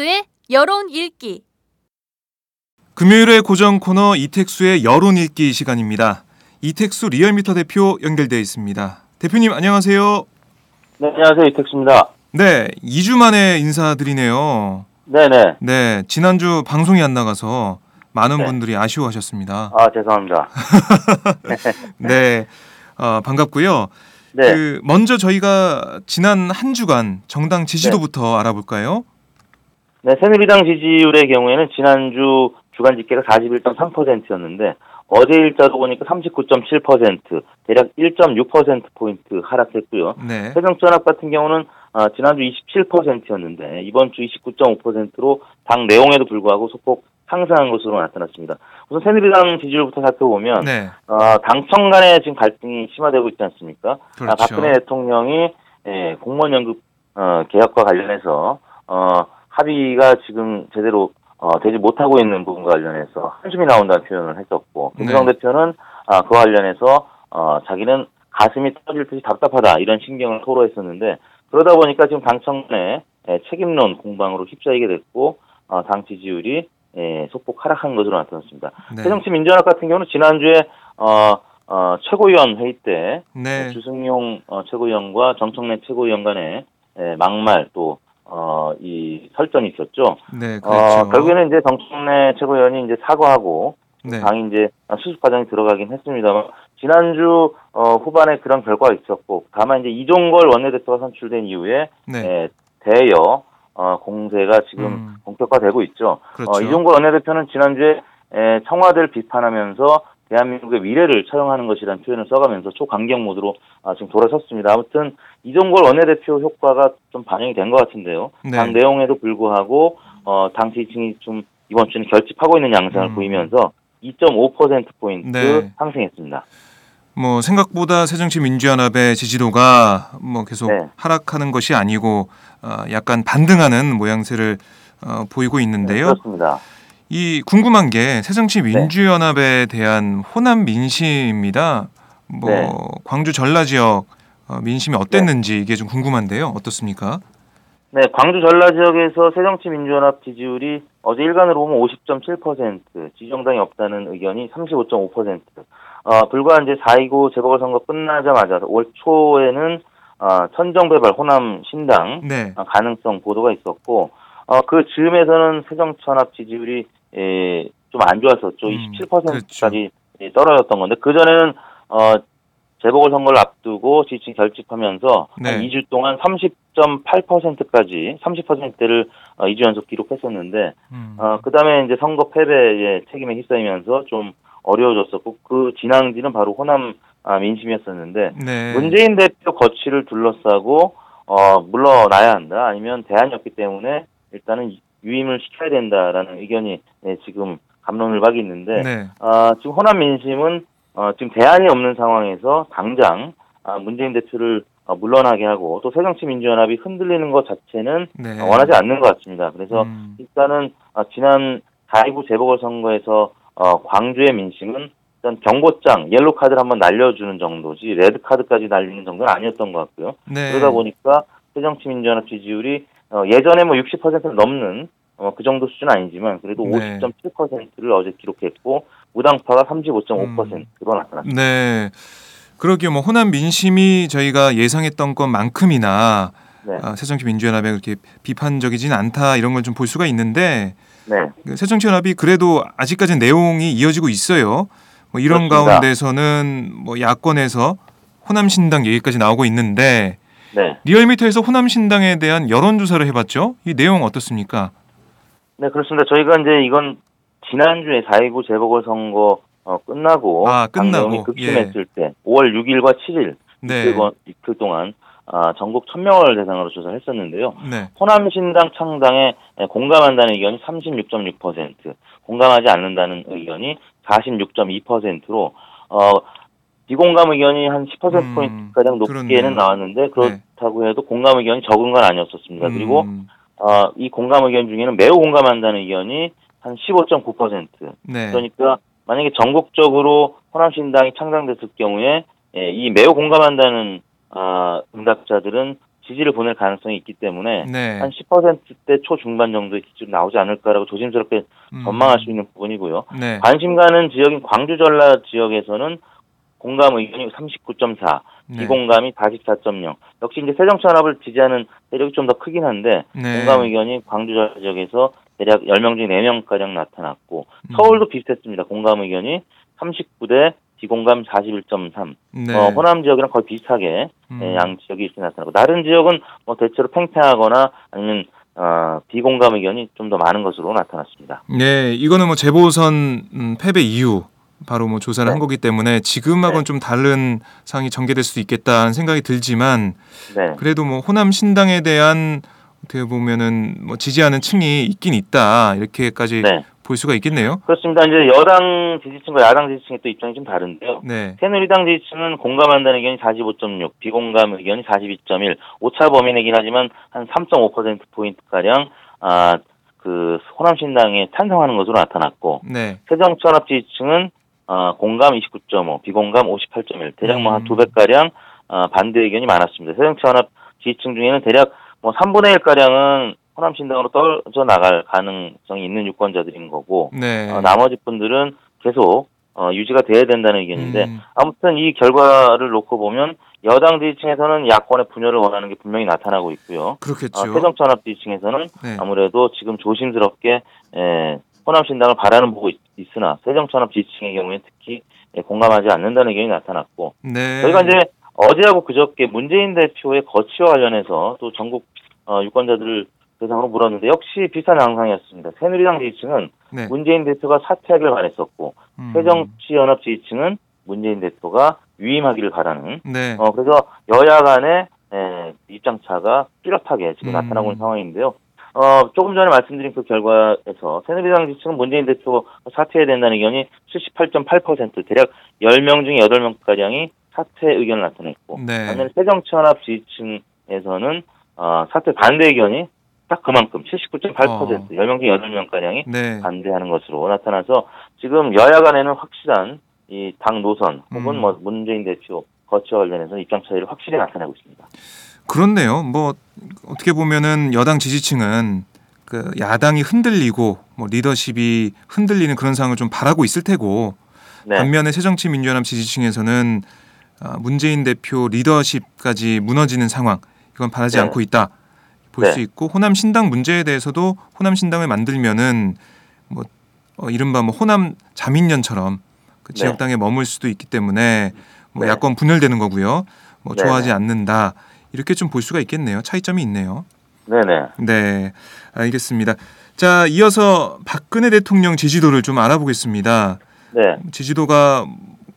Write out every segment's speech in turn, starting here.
이택수의 여론 읽기. 금요일의 고정 코너 이택수의 여론 읽기 시간입니다. 이택수 리얼미터 대표 연결되어 있습니다. 대표님 안녕하세요. 네, 안녕하세요. 이택수입니다. 네, 2주 만에 인사드리네요. 네네. 네, 지난주 방송이 안 나가서 많은 네. 분들이 아쉬워하셨습니다. 아, 죄송합니다. 네, 어, 반갑고요. 네. 그 먼저 저희가 지난 한 주간 정당 지지도부터 알아볼까요? 네, 새누리당 지지율의 경우에는 지난주 주간 집계가 41.3%였는데 어제 일자로 보니까 39.7%, 대략 1.6%포인트 하락했고요. 네, 새정치연합 같은 경우는 어, 지난주 27%였는데 이번 주 29.5%로 당 내용에도 불구하고 소폭 상승한 것으로 나타났습니다. 우선 새누리당 지지율부터 살펴보면 네, 어, 당청 간에 지금 갈등이 심화되고 있지 않습니까? 그렇죠. 아, 박근혜 대통령이 예, 공무원 연금 어, 개혁과 관련해서 어, 합의가 지금 제대로 어, 되지 못하고 있는 부분과 관련해서 한숨이 나온다는 표현을 했었고 김수영 네. 대표는 아, 그와 관련해서 어, 자기는 가슴이 터질 듯이 답답하다 이런 신경을 토로했었는데 그러다 보니까 지금 당청내 예, 책임론 공방으로 휩싸이게 됐고 어, 당 지지율이 예, 소폭 하락한 것으로 나타났습니다. 네, 새정치 민주연합 같은 경우는 지난주에 어, 어, 최고위원 회의 때 네, 주승용 어, 최고위원과 정청래 최고위원 간의 에, 막말 또 어, 이 설전이 있었죠. 네, 어, 그렇죠. 결국에는 이제 정청래 최고위원이 이제 사과하고 네, 당이 이제 수습 과정이 들어가긴 했습니다만 지난주 어, 후반에 그런 결과가 있었고 다만 이제 이종걸 원내대표가 선출된 이후에 네, 에, 대여 어, 공세가 지금 음. 본격화되고 있죠. 그렇죠. 어, 이종걸 원내대표는 지난주에 에, 청와대를 비판하면서 대한민국의 미래를 처형하는 것이라는 표현을 써가면서 초강경 모드로 아, 지금 돌아섰습니다. 아무튼 이종걸 원내대표 효과가 좀 반영이 된 것 같은데요. 네. 당 내용에도 불구하고 어, 당 지지층이 좀 이번 주는 결집하고 있는 양상을 음. 보이면서 2.5% 포인트 네. 상승했습니다. 뭐 생각보다 새정치민주연합의 지지도가 뭐 계속 네. 하락하는 것이 아니고 어, 약간 반등하는 모양새를 어, 보이고 있는데요. 그렇습니다. 이 궁금한 게 새정치 민주연합에 대한 호남 민심입니다. 뭐 네. 광주 전라 지역 어, 민심이 어땠는지 이게 좀 궁금한데요. 어떻습니까? 네, 광주 전라 지역에서 새정치 민주연합 지지율이 어제 일간으로 보면 50.7%, 지정당이 없다는 의견이 35.5%. 어, 불과 이제 4.29 재보궐선거 끝나자마자 올 초에는 어, 천정배발 호남 신당 네. 어, 가능성 보도가 있었고 어, 그 즈음에서는 새정치연합 지지율이 에, 좀안 좋았었죠. 음, 27%까지 떨어졌던 건데 그 전에는 어 재보궐 선거를 앞두고 지지층 결집하면서 네. 한 2주 동안 30.8%까지 30%대를 어, 2주 연속 기록했었는데 음. 어 그다음에 이제 선거 패배의 책임에 휩싸이면서 좀 어려워졌었고 그 진앙지는 바로 호남 아, 민심이었었는데 네. 문재인 대표 거취를 둘러싸고 어 물러나야 한다 아니면 대안이 없기 때문에 일단은 유임을 시켜야 된다라는 의견이 네, 지금 감론을 박이 있는데 네. 어, 지금 호남 민심은 어, 지금 대안이 없는 상황에서 당장 아, 문재인 대표를 어, 물러나게 하고 또 새정치민주연합이 흔들리는 것 자체는 네. 어, 원하지 않는 것 같습니다. 그래서 음. 일단은 어, 지난 4.29 재보궐선거에서 어, 광주의 민심은 일단 경고장, 옐로 카드를 한번 날려주는 정도지 레드 카드까지 날리는 정도는 아니었던 것 같고요. 네. 그러다 보니까 새정치민주연합 지지율이 어, 예전에 뭐 60%를 넘는 어, 그 정도 수준 은 아니지만 그래도 네. 50.7%를 어제 기록했고 무당파가 35.5%로 나타났습니다. 네. 그러게요. 뭐 호남 민심이 저희가 예상했던 것만큼이나 네, 아, 새정치 민주연합에 그렇게 비판적이진 않다 이런 걸 좀 볼 수가 있는데 네, 그 새정치연합이 그래도 아직까지 내용이 이어지고 있어요. 뭐 이런 그렇습니다. 가운데서는 뭐 야권에서 호남신당 얘기까지 나오고 있는데 네, 리얼미터에서 호남신당에 대한 여론조사를 해봤죠. 이 내용 어떻습니까? 네 그렇습니다. 저희가 이제 이건 지난주에 4.29 재보궐선거 어, 끝나고 아, 끝나고, 극심했을 때 5월 6일과 7일 네. 이틀, 동안 아, 전국 1000명을 대상으로 조사를 했었는데요. 네. 호남신당 창당에 공감한다는 의견이 36.6%, 공감하지 않는다는 의견이 46.2%로 어, 비공감 의견이 한 10%포인트 음, 가량 높게는. 나왔는데 그렇다고 해도 공감 의견이 적은 건 아니었었습니다. 그리고 음, 어, 이 공감 의견 중에는 매우 공감한다는 의견이 한 15.9%. 네. 그러니까 만약에 전국적으로 호남신당이 창당됐을 경우에 예, 이 매우 공감한다는 아, 응답자들은 지지를 보낼 가능성이 있기 때문에 네. 한 10%대 초중반 정도의 지지로 나오지 않을까라고 조심스럽게 음, 전망할 수 있는 부분이고요. 네. 관심 가는 지역인 광주 전라 지역에서는 공감 의견이 39.4, 네. 비공감이 44.0. 역시 이제 새정치연합을 지지하는 세력이 좀 더 크긴 한데 네. 공감 의견이 광주 지역에서 대략 10명 중에 4명 가량 나타났고 음. 서울도 비슷했습니다. 공감 의견이 39대 비공감 41.3. 네. 어, 호남 지역이랑 거의 비슷하게 음. 예, 양 지역이 이렇게 나타나고 다른 지역은 뭐 대체로 팽팽하거나 아니면 어, 비공감 의견이 좀 더 많은 것으로 나타났습니다. 네, 이거는 뭐 재보선 음, 패배 이후 바로 뭐 조사를 네. 한 거기 때문에 지금하고는 네. 좀 다른 상황이 전개될 수도 있겠다는 생각이 들지만 네. 그래도 뭐 호남 신당에 대한 어떻게 보면은 뭐 지지하는 층이 있긴 있다 이렇게까지 네. 볼 수가 있겠네요. 그렇습니다. 이제 여당 지지층과 야당 지지층의 또 입장이 좀 다른데요. 네, 새누리당 지지층은 공감한다는 의견이 45.6, 비공감 의견이 42.1, 오차 범위내긴 하지만 한 3.5% 포인트 가량 아, 그 호남신당에 찬성하는 것으로 나타났고 네, 새정치연합 지지층은 어, 공감 29.5, 비공감 58.1, 대략 뭐한 음. 두배 가량 어, 반대 의견이 많았습니다. 새정치 연합 지지층 중에는 대략 뭐 3분의 1 가량은 호남 신당으로 떨어져 나갈 가능성이 있는 유권자들인 거고 네. 어, 나머지 분들은 계속 어, 유지가 돼야 된다는 의견인데 음, 아무튼 이 결과를 놓고 보면 여당 지지층에서는 야권의 분열을 원하는 게 분명히 나타나고 있고요. 그렇겠죠. 어, 새정치 연합 지지층에서는 네. 아무래도 지금 조심스럽게 에, 호남신당을 바라는 보고 있, 으나 새정치연합 지지층의 경우에 특히 예, 공감하지 않는다는 의견이 나타났고 네. 저희가 이제 어제하고 그저께 문재인 대표의 거취와 관련해서 또 전국 어, 유권자들을 대상으로 물었는데 역시 비슷한 양상이었습니다. 새누리당 지지층은 네. 문재인 대표가 사퇴하기를 바랬었고 음, 새정치연합 지지층은 문재인 대표가 위임하기를 바라는 네. 어 그래서 여야 간의 에, 입장차가 뚜렷하게 지금 음. 나타나고 있는 상황인데요. 어 조금 전에 말씀드린 그 결과에서 새누리당 지지층은 문재인 대표 사퇴해야 된다는 의견이 78.8% 대략 10명 중에 8명 가량이 사퇴 의견을 나타냈고 네. 반면에 새정치연합 지지층에서는 어, 사퇴 반대 의견이 딱 그만큼 79.8% 어. 10명 중에 8명 가량이 네. 반대하는 것으로 나타나서 지금 여야 간에는 확실한 이 당 노선 혹은 음. 뭐 문재인 대표 거치와 관련해서 입장 차이를 확실히 나타내고 있습니다. 그렇네요. 뭐 어떻게 보면은 여당 지지층은 그 야당이 흔들리고 뭐 리더십이 흔들리는 그런 상황을 좀 바라고 있을 테고 네, 반면에 새정치민주연합 지지층에서는 아, 문재인 대표 리더십까지 무너지는 상황 이건 바라지 네. 않고 있다 볼 네. 수 있고 호남 신당 문제에 대해서도 호남 신당을 만들면은 뭐 어, 이른바 뭐 호남 자민련처럼 그 네. 지역당에 머물 수도 있기 때문에 뭐 네. 야권 분열되는 거고요. 뭐 네, 좋아하지 네. 않는다 이렇게 좀 볼 수가 있겠네요. 차이점이 있네요. 네네. 네, 알겠습니다. 자, 이어서 박근혜 대통령 지지도를 좀 알아보겠습니다. 네. 지지도가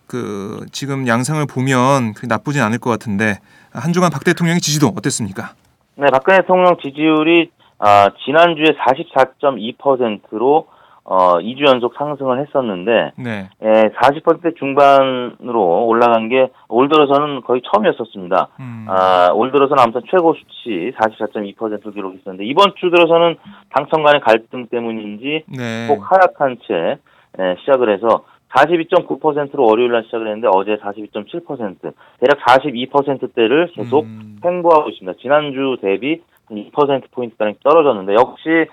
그 지금 양상을 보면 나쁘진 않을 것 같은데 한 주간 박 대통령의 지지도 어땠습니까? 네, 박근혜 대통령 지지율이 아, 지난주에 44.2%로 어, 2주 연속 상승을 했었는데 네, 예, 40% 중반으로 올라간 게 올 들어서는 거의 처음이었었습니다. 음, 아, 올 들어서는 아무튼 최고 수치 44.2%를 기록했었는데 이번 주 들어서는 당청 간의 갈등 때문인지 네, 꼭 하락한 채 예, 시작을 해서 42.9%로 월요일 날 시작을 했는데 어제 42.7% 대략 42%대를 계속 음, 횡보하고 있습니다. 지난주 대비 2%포인트 가량 떨어졌는데 역시 예,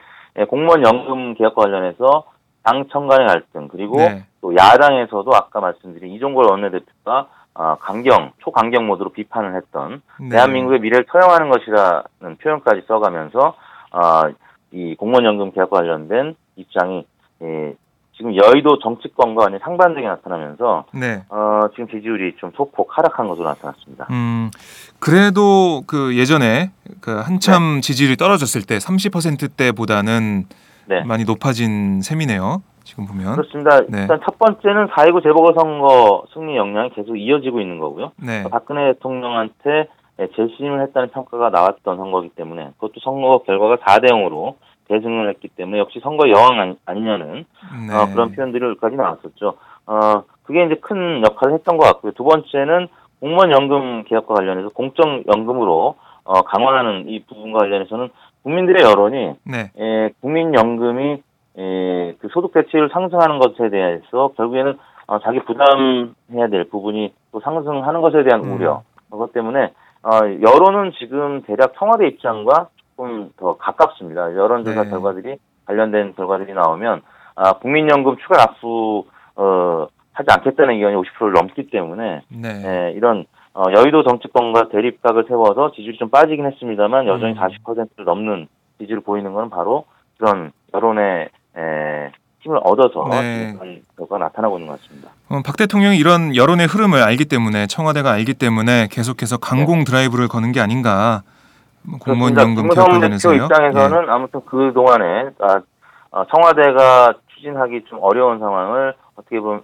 공무원 연금 개혁과 관련해서 당청 간의 갈등 그리고 네, 또 야당에서도 아까 말씀드린 이종걸 원내대표가 아, 강경, 초강경 모드로 비판을 했던 네. 대한민국의 미래를 투영하는 것이라는 표현까지 써가면서 아, 이 공무원 연금 개혁과 관련된 입장이 예, 지금 여의도 정치권과 완전 상반되게 나타나면서 네. 어, 지금 지지율이 좀 소폭 하락한 것으로 나타났습니다. 음, 그래도 그 예전에 그 한참 지지율이 떨어졌을 때 30%대보다는 네. 많이 높아진 셈이네요. 지금 보면. 그렇습니다. 네. 일단 첫 번째는 4.19 재보궐선거 승리 역량이 계속 이어지고 있는 거고요. 네. 박근혜 대통령한테 예, 재심을 했다는 평가가 나왔던 선거이기 때문에 그것도 선거 결과가 4대 0으로 대승을 했기 때문에 역시 선거 여왕 아니- 아니냐는 네. 어, 그런 표현들이 여기까지 나왔었죠. 어, 그게 이제 큰 역할을 했던 것 같고요. 두 번째는 공무원 연금 개혁과 관련해서 공적 연금으로 어, 강화하는 이 부분과 관련해서는 국민들의 여론이 네. 에, 국민연금이 에, 그 소득 대체율 상승하는 것에 대해서 결국에는 어, 자기 부담해야 될 부분이 또 상승하는 것에 대한 음. 우려 그것 때문에 어, 여론은 지금 대략 청와대 입장과 조금 더 가깝습니다. 여론조사 네. 결과들이 관련된 결과들이 나오면 아, 국민연금 추가 납부 어, 하지 않겠다는 의견이 50%를 넘기 때문에 네. 에, 이런 어, 여의도 정치권과 대립각을 세워서 지지율이 좀 빠지긴 했습니다만 여전히 음. 40%를 넘는 지지를 보이는 것은 바로 그런 여론의 에, 힘을 얻어서 네. 결과가 나타나고 있는 것 같습니다. 어, 박 대통령이 이런 여론의 흐름을 알기 때문에 청와대가 알기 때문에 계속해서 강공 드라이브를 거는 게 아닌가. 뭐 공무원 연금 개혁 대표. 입장에서는 아무튼 그 동안에 아, 아, 청와대가 추진하기 좀 어려운 상황을 어떻게 보면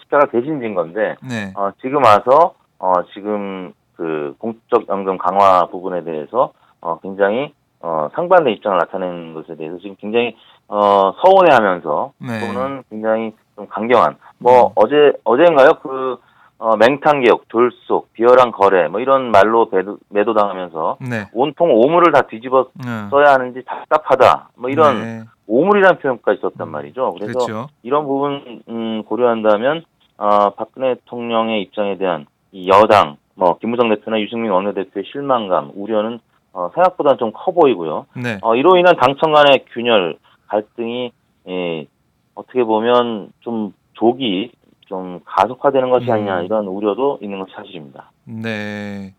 십자가 대신 진 건데 예. 네. 어, 지금 와서 어, 지금 그 공적 연금 강화 부분에 대해서 어, 굉장히 어, 상반된 입장을 나타내는 것에 대해서 지금 굉장히 어, 서운해하면서 네. 또는 굉장히 좀 강경한 뭐 음. 어제 어제인가요 그 어, 맹탕 개혁, 돌속, 비열한 거래 뭐 이런 말로 매도, 매도당하면서 네. 온통 오물을 다 뒤집어 음. 써야 하는지 답답하다 뭐 이런 네. 오물이라는 표현까지 썼단 음, 말이죠. 그래서 그렇죠. 이런 부분 음, 고려한다면 어, 박근혜 대통령의 입장에 대한 이 여당 뭐 김무성 대표나 유승민 원내대표의 실망감, 우려는 어, 생각보다 좀커 보이고요. 네. 어, 이로 인한 당청 간의 균열, 갈등이 예, 어떻게 보면 좀 조기 좀 가속화되는 것이 음. 아니냐 이런 우려도 있는 것이 사실입니다. 네.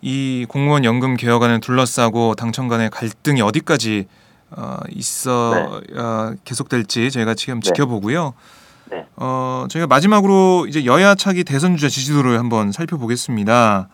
이 공무원 연금 개혁안을 둘러싸고 당청 간의 갈등이 어디까지 어, 있어 어, 계속될지 저희가 지금 네. 지켜보고요. 네. 어, 저희가 마지막으로 이제 여야 차기 대선 주자 지지도를 한번 살펴보겠습니다.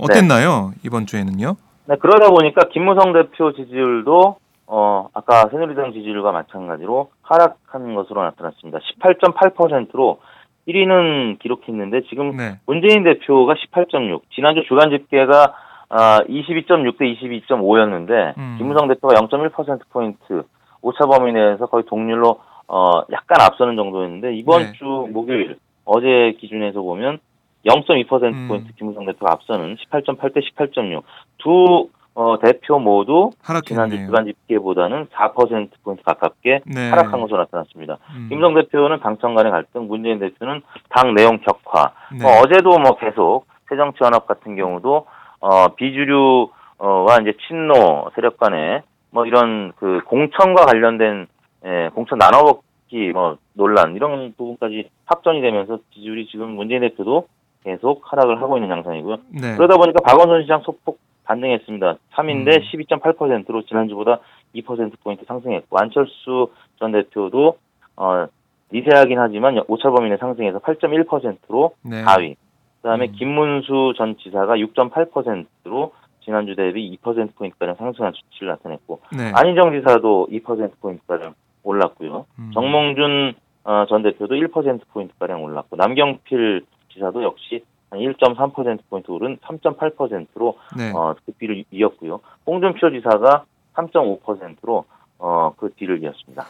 어땠나요 이번 주에는요? 네, 그러다 보니까 김무성 대표 지지율도 어, 아까 새누리당 지지율과 마찬가지로 하락한 것으로 나타났습니다. 18.8%로 1위는 기록했는데 지금 네. 문재인 대표가 18.6, 지난주 주간 집계가 아, 22.6 대 22.5였는데 음. 김무성 대표가 0.1% 포인트 오차 범위 내에서 거의 동률로 어, 약간 앞서는 정도였는데 이번 네. 주 목요일 어제 기준에서 보면 0.2% 음. 포인트 김무성 대표가 앞서는 18.8 대 18.6. 두 어, 대표 모두 지난주 하락했네요. 주간 집계보다는 4% 포인트 가깝게 네. 하락한 것으로 나타났습니다. 음. 김성 대표는 당청 간의 갈등, 문재인 대표는 당 내용 격화. 네. 뭐 어제도 뭐 계속 새정치연합 같은 경우도 어 비주류와 이제 친노 세력 간의 뭐 이런 그 공천과 관련된 예, 공천 나눠먹기 뭐 논란 이런 부분까지 확전이 되면서 지지율이 지금 문재인 대표도 계속 하락을 하고 있는 양상이고요. 네. 그러다 보니까 박원순 시장 소폭 반등했습니다. 3인데 음. 12.8%로 지난주보다 2%포인트 상승했고, 안철수 전 대표도 어, 미세하긴 하지만 오차 범위 내 상승해서 8.1%로 네. 4위. 그 다음에 음. 김문수 전 지사가 6.8%로 지난주 대비 2%포인트가량 상승한 수치를 나타냈고 네. 안희정 지사도 2%포인트가량 올랐고요. 음. 정몽준 어, 전 대표도 1%포인트가량 올랐고 남경필 지사도 역시 한 1.3%포인트 오른 3.8%로 네. 어, 그 뒤를 이었고요. 홍준표 지사가 3.5%로 어, 그 뒤를 이었습니다.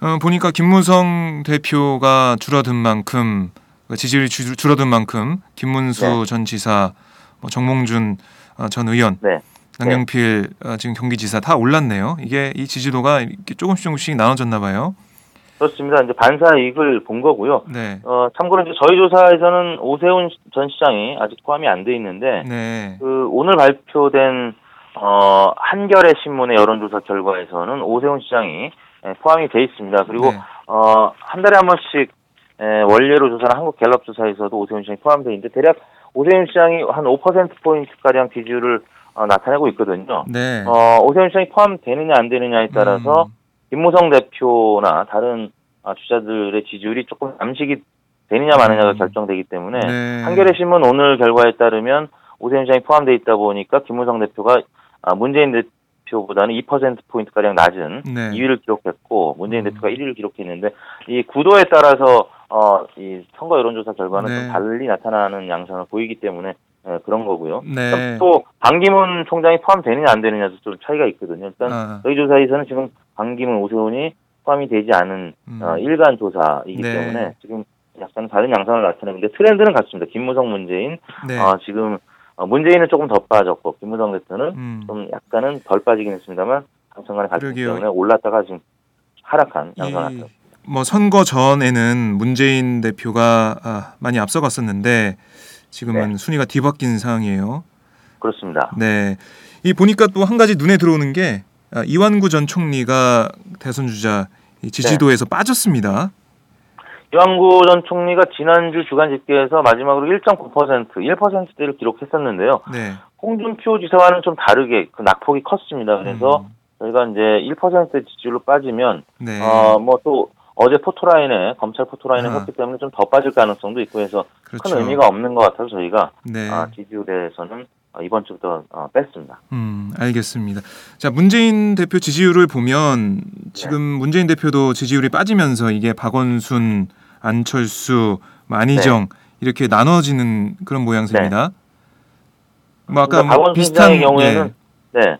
어, 보니까 김무성 대표가 줄어든 만큼 그 지지율이 줄- 줄어든 만큼 김문수 네. 전 지사, 뭐 정몽준 어, 전 의원, 네. 남경필 어, 지금 경기지사 다 올랐네요. 이게 이 지지도가 조금씩 조금씩 나눠졌나 봐요. 그렇습니다. 이제 반사 이익을 본 거고요. 네. 어, 참고로 이제 저희 조사에서는 오세훈 전 시장이 아직 포함이 안 돼 있는데 네. 그 오늘 발표된 어, 한겨레 신문의 여론조사 결과에서는 오세훈 시장이 예, 포함이 돼 있습니다. 그리고 네. 어, 한 달에 한 번씩 에, 원래로 조사는 한국 갤럽 조사에서도 오세훈 시장이 포함되어 있는데 대략 오세훈 시장이 한 5%포인트 가량 지지율을 어, 나타내고 있거든요. 네. 어, 오세훈 시장이 포함되느냐 안 되느냐에 따라서 음. 김무성 대표나 다른 어, 주자들의 지지율이 조금 암식이 되느냐 마느냐가 음. 결정되기 때문에 네. 한겨레 신문 오늘 결과에 따르면 오세훈 시장이 포함되어 있다 보니까 김무성 대표가 아, 문재인 대표보다는 2% 포인트 가량 낮은 네. 2위를 기록했고 문재인 음. 대표가 1위를 기록했는데 이 구도에 따라서 어, 이 선거 여론조사 결과는 네. 좀 달리 나타나는 양상을 보이기 때문에 예, 그런 거고요. 네. 또 반기문 총장이 포함되느냐 안 되느냐도 좀 차이가 있거든요. 일단 아. 저희 조사에서는 지금 반기문 오세훈이 포함이 되지 않은 음. 어, 일간 조사이기 네. 때문에 지금 약간 다른 양상을 나타내는데 트렌드는 같습니다. 김무성 문재인 네. 어, 지금 어, 문재인은 조금 더 빠졌고 김무성 대표는 음. 좀 약간은 덜 빠지긴 했습니다만 당선간의 갈등. 때문에 올랐다가 지금 하락한 나타냈습니다. 뭐 선거 전에는 문재인 대표가 아, 많이 앞서갔었는데 지금은 네. 순위가 뒤바뀐 상황이에요. 그렇습니다. 네. 이 보니까 또 한 가지 눈에 들어오는 게 아, 이완구 전 총리가 대선 주자 이 지지도에서 네. 빠졌습니다. 이완구 전 총리가 지난주 주간 집계에서 마지막으로 1.9% 1%대를 기록했었는데요. 네. 홍준표 지사와는 좀 다르게 그 낙폭이 컸습니다. 그래서 음, 저희가 이제 1%대 지지율로 빠지면 네. 어뭐또 어제 포토라인에 검찰 포토라인에 아. 섰기 때문에 좀 더 빠질 가능성도 있고 해서 그렇죠. 큰 의미가 없는 것 같아서 저희가 네. 아, 지지율에서는 어, 이번 주부터 어, 뺐습니다. 음, 알겠습니다. 자, 문재인 대표 지지율을 보면 지금 네. 문재인 대표도 지지율이 빠지면서 이게 박원순, 안철수, 뭐 안희정 네. 이렇게 나눠지는 그런 모양새입니다. 뭐 아까 그러니까 뭐 박원순 비슷한 경우에는 네.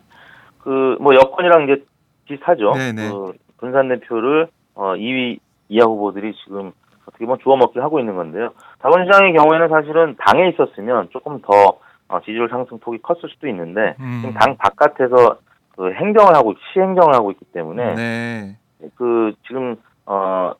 그 뭐 여권이랑 이제 비슷하죠. 네네. 그 분산 대표를 어 2위 이하 후보들이 지금 어떻게 보면 주워 먹기를 하고 있는 건데요. 박원순 시장의 경우에는 사실은 당에 있었으면 조금 더 어, 지지율 상승 폭이 컸을 수도 있는데 음, 지금 당 바깥에서 그 행정을 하고 시행정을 하고 있기 때문에 네. 그 지금 어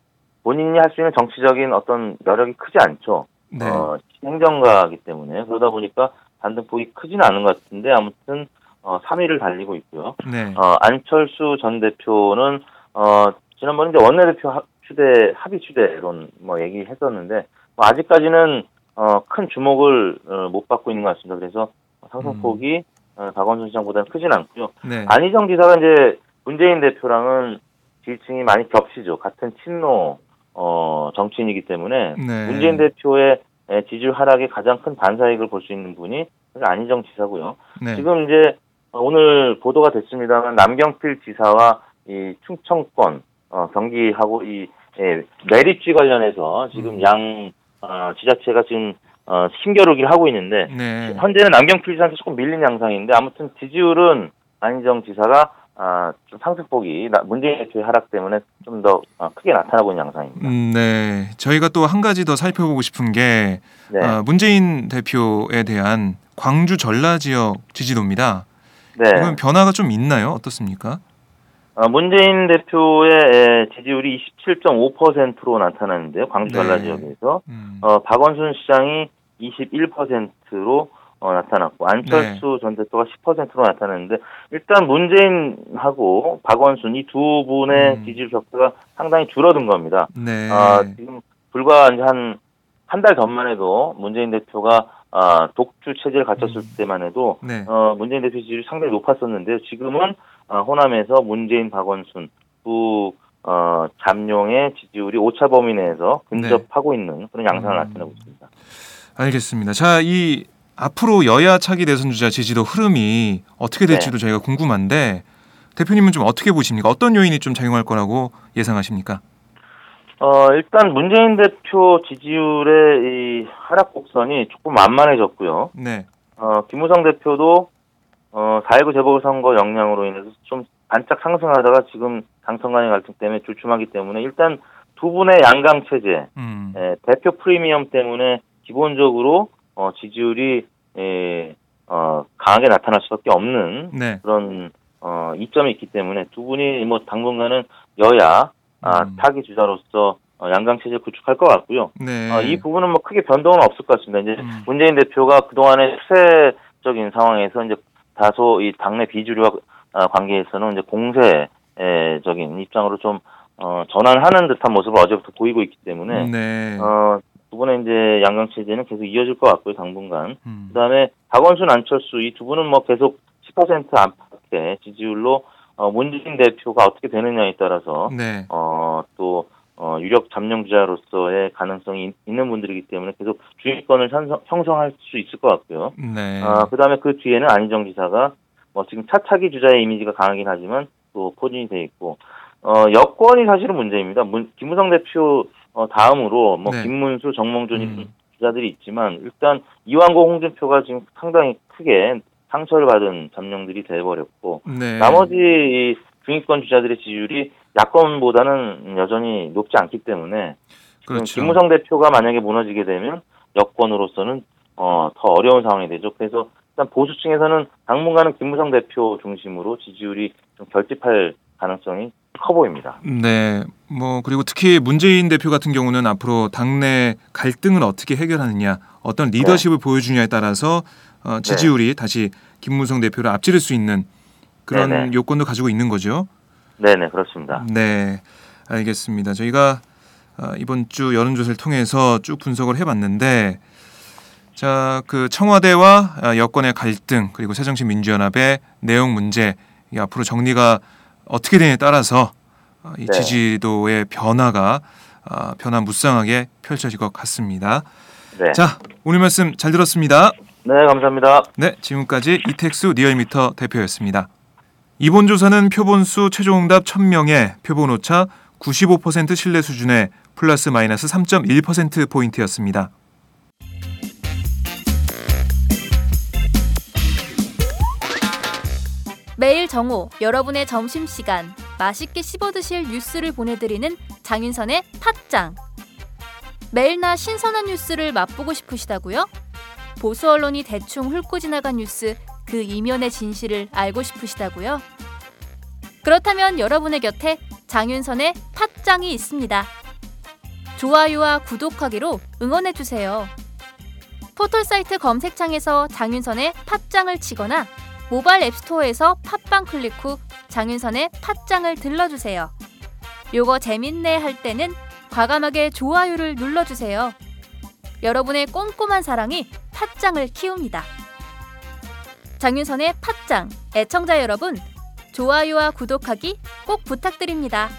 본인이 할 수 있는 정치적인 어떤 여력이 크지 않죠. 네. 어, 행정가이기 때문에 그러다 보니까 반등폭이 크지는 않은 것 같은데 아무튼 어, 3위를 달리고 있고요. 네. 어, 안철수 전 대표는 어, 지난번에 이제 원내대표 합, 추대 합의 추대론 뭐 얘기했었는데 뭐 아직까지는 어, 큰 주목을 어, 못 받고 있는 것 같습니다. 그래서 상승폭이 어, 박원순 시장보다는 크진 않고요. 네. 안희정 지사가 이제 문재인 대표랑은 지지층이 많이 겹치죠. 같은 친노 어, 정치인이기 때문에 네. 문재인 대표의 에, 지지율 하락에 가장 큰 반사익을 볼 수 있는 분이 안희정 지사고요. 네. 지금 이제 어, 오늘 보도가 됐습니다만 남경필 지사와 이 충청권 어, 경기하고 이 예, 메리츠 관련해서 지금 음. 양 어, 지자체가 지금 어, 힘겨루기를 하고 있는데 네. 현재는 남경필 지사한테 조금 밀린 양상인데 아무튼 지지율은 안희정 지사가 아, 좀 상승폭이 나- 문재인 대표의 하락 때문에 좀더 어, 크게 나타나고 있는 양상입니다. 음, 네. 저희가 또 한 가지 더 살펴보고 싶은 게 네. 아, 문재인 대표에 대한 광주 전라 지역 지지도입니다. 네. 이건 변화가 좀 있나요? 어떻습니까? 어, 문재인 대표의 에, 지지율이 27.5%로 나타나는데요. 광주 네. 전라 지역에서 음. 어, 박원순 시장이 21%로 어, 나타났고 안철수 전 대표가 10%로 나타났는데 일단 문재인하고 박원순 이 두 분의 음. 지지율 격차가 상당히 줄어든 겁니다. 네. 아, 지금 불과 한 한 달 전만 해도 문재인 대표가 아, 독주 체제를 갖췄을 음. 때만 해도 네. 어, 문재인 대표 지지율이 상당히 높았었는데요. 지금은 어, 호남에서 문재인, 박원순 두 어, 잠룡의 지지율이 오차 범위 내에서 근접하고 있는 그런 양상을 음. 나타내고 있습니다. 알겠습니다. 자, 이 앞으로 여야 차기 대선 주자 지지도 흐름이 어떻게 될지도 저희가 궁금한데 대표님은 좀 어떻게 보십니까? 어떤 요인이 좀 작용할 거라고 예상하십니까? 어, 일단 문재인 대표 지지율의 이 하락 곡선이 조금 만만해졌고요. 네. 어, 김무성 대표도 어, 4.19 재보궐선거 영향으로 인해서 좀 반짝 상승하다가 지금 당선 간의 갈등 때문에 주춤하기 때문에 일단 두 분의 양강 체제, 음. 에, 대표 프리미엄 때문에 기본적으로 어, 지지율이 에, 어, 강하게 나타날 수밖에 없는 네. 그런 어, 이점이 있기 때문에 두 분이 뭐 당분간은 여야 아, 음. 타기 주자로서 어, 양강 체제 구축할 것 같고요. 네. 어, 이 부분은 뭐 크게 변동은 없을 것 같습니다. 이제 음. 문재인 대표가 그 동안의 추세적인 상황에서 이제 다소 이 당내 비주류와 아, 관계에서는 이제 공세적인 입장으로 좀 어, 전환하는 듯한 모습을 어제부터 보이고 있기 때문에 네. 어, 두 분의 이제 양강 체제는 계속 이어질 것 같고요, 당분간. 음. 그다음에 박원순, 안철수 이 두 분은 뭐 계속 10% 안팎의 지지율로 어, 문재인 대표가 어떻게 되느냐에 따라서 네. 어, 또 어, 유력 잠룡주자로서의 가능성이 있- 있는 분들이기 때문에 계속 주의권을 형성, 형성할 수 있을 것 같고요. 네. 아, 그 다음에 그 뒤에는 안희정 지사가 뭐 지금 차차기 주자의 이미지가 강하긴 하지만 또 포진이 돼 있고 어, 여권이 사실은 문제입니다. 문, 김무성 대표 어, 다음으로 뭐 네. 김문수, 정몽준 음. 주자들이 있지만 일단 이완고, 홍준표가 지금 상당히 크게 상처를 받은 잠룡들이 돼버렸고 네. 나머지 이 중위권 주자들의 지지율이 야권보다는 여전히 높지 않기 때문에 그렇죠. 김무성 대표가 만약에 무너지게 되면 여권으로서는 어, 더 어려운 상황이 되죠. 그래서 일단 보수층에서는 당분간은 김무성 대표 중심으로 지지율이 좀 결집할 가능성이 커 보입니다. 네. 뭐 그리고 특히 문재인 대표 같은 경우는 앞으로 당내 갈등을 어떻게 해결하느냐, 어떤 리더십을 보여주냐에 따라서 어, 지지율이 다시 김무성 대표를 앞지를 수 있는 그런 네네. 요건도 가지고 있는 거죠. 네네 그렇습니다. 네, 알겠습니다. 저희가 어, 이번 주 여론조사를 통해서 쭉 분석을 해봤는데, 자, 그 청와대와 어, 여권의 갈등 그리고 새정치민주연합의 내용 문제 이 앞으로 정리가 어떻게 되냐에 따라서 어, 이 네. 지지도의 변화가 어, 변화 무쌍하게 펼쳐질 것 같습니다. 네. 자, 오늘 말씀 잘 들었습니다. 네 감사합니다. 네, 지금까지 이택수 리얼미터 대표였습니다. 이번 조사는 표본수 최종응답 1000명의 표본 오차 95% 신뢰 수준의 플러스 마이너스 3.1% 포인트였습니다. 매일 정오 여러분의 점심 시간 맛있게 씹어 드실 뉴스를 보내드리는 장윤선의 팟짱 매일나 신선한 뉴스를 맛보고 싶으시다고요? 보수 언론이 대충 훑고 지나간 뉴스 그 이면의 진실을 알고 싶으시다고요? 그렇다면 여러분의 곁에 장윤선의 팟짱이 있습니다. 좋아요와 구독하기로 응원해주세요. 포털사이트 검색창에서 장윤선의 팟짱을 치거나 모바일 앱스토어에서 팟빵 클릭 후 장윤선의 팟짱을 들러주세요. 요거 재밌네 할 때는 과감하게 좋아요를 눌러주세요. 여러분의 꼼꼼한 사랑이 팟짱을 키웁니다. 장윤선의 팟짱 애청자 여러분 좋아요와 구독하기 꼭 부탁드립니다.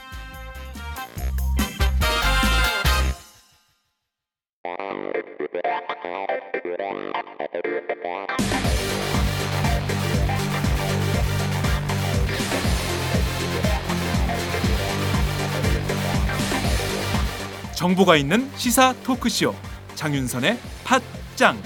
정보가 있는 시사 토크쇼 장윤선의 팟짱.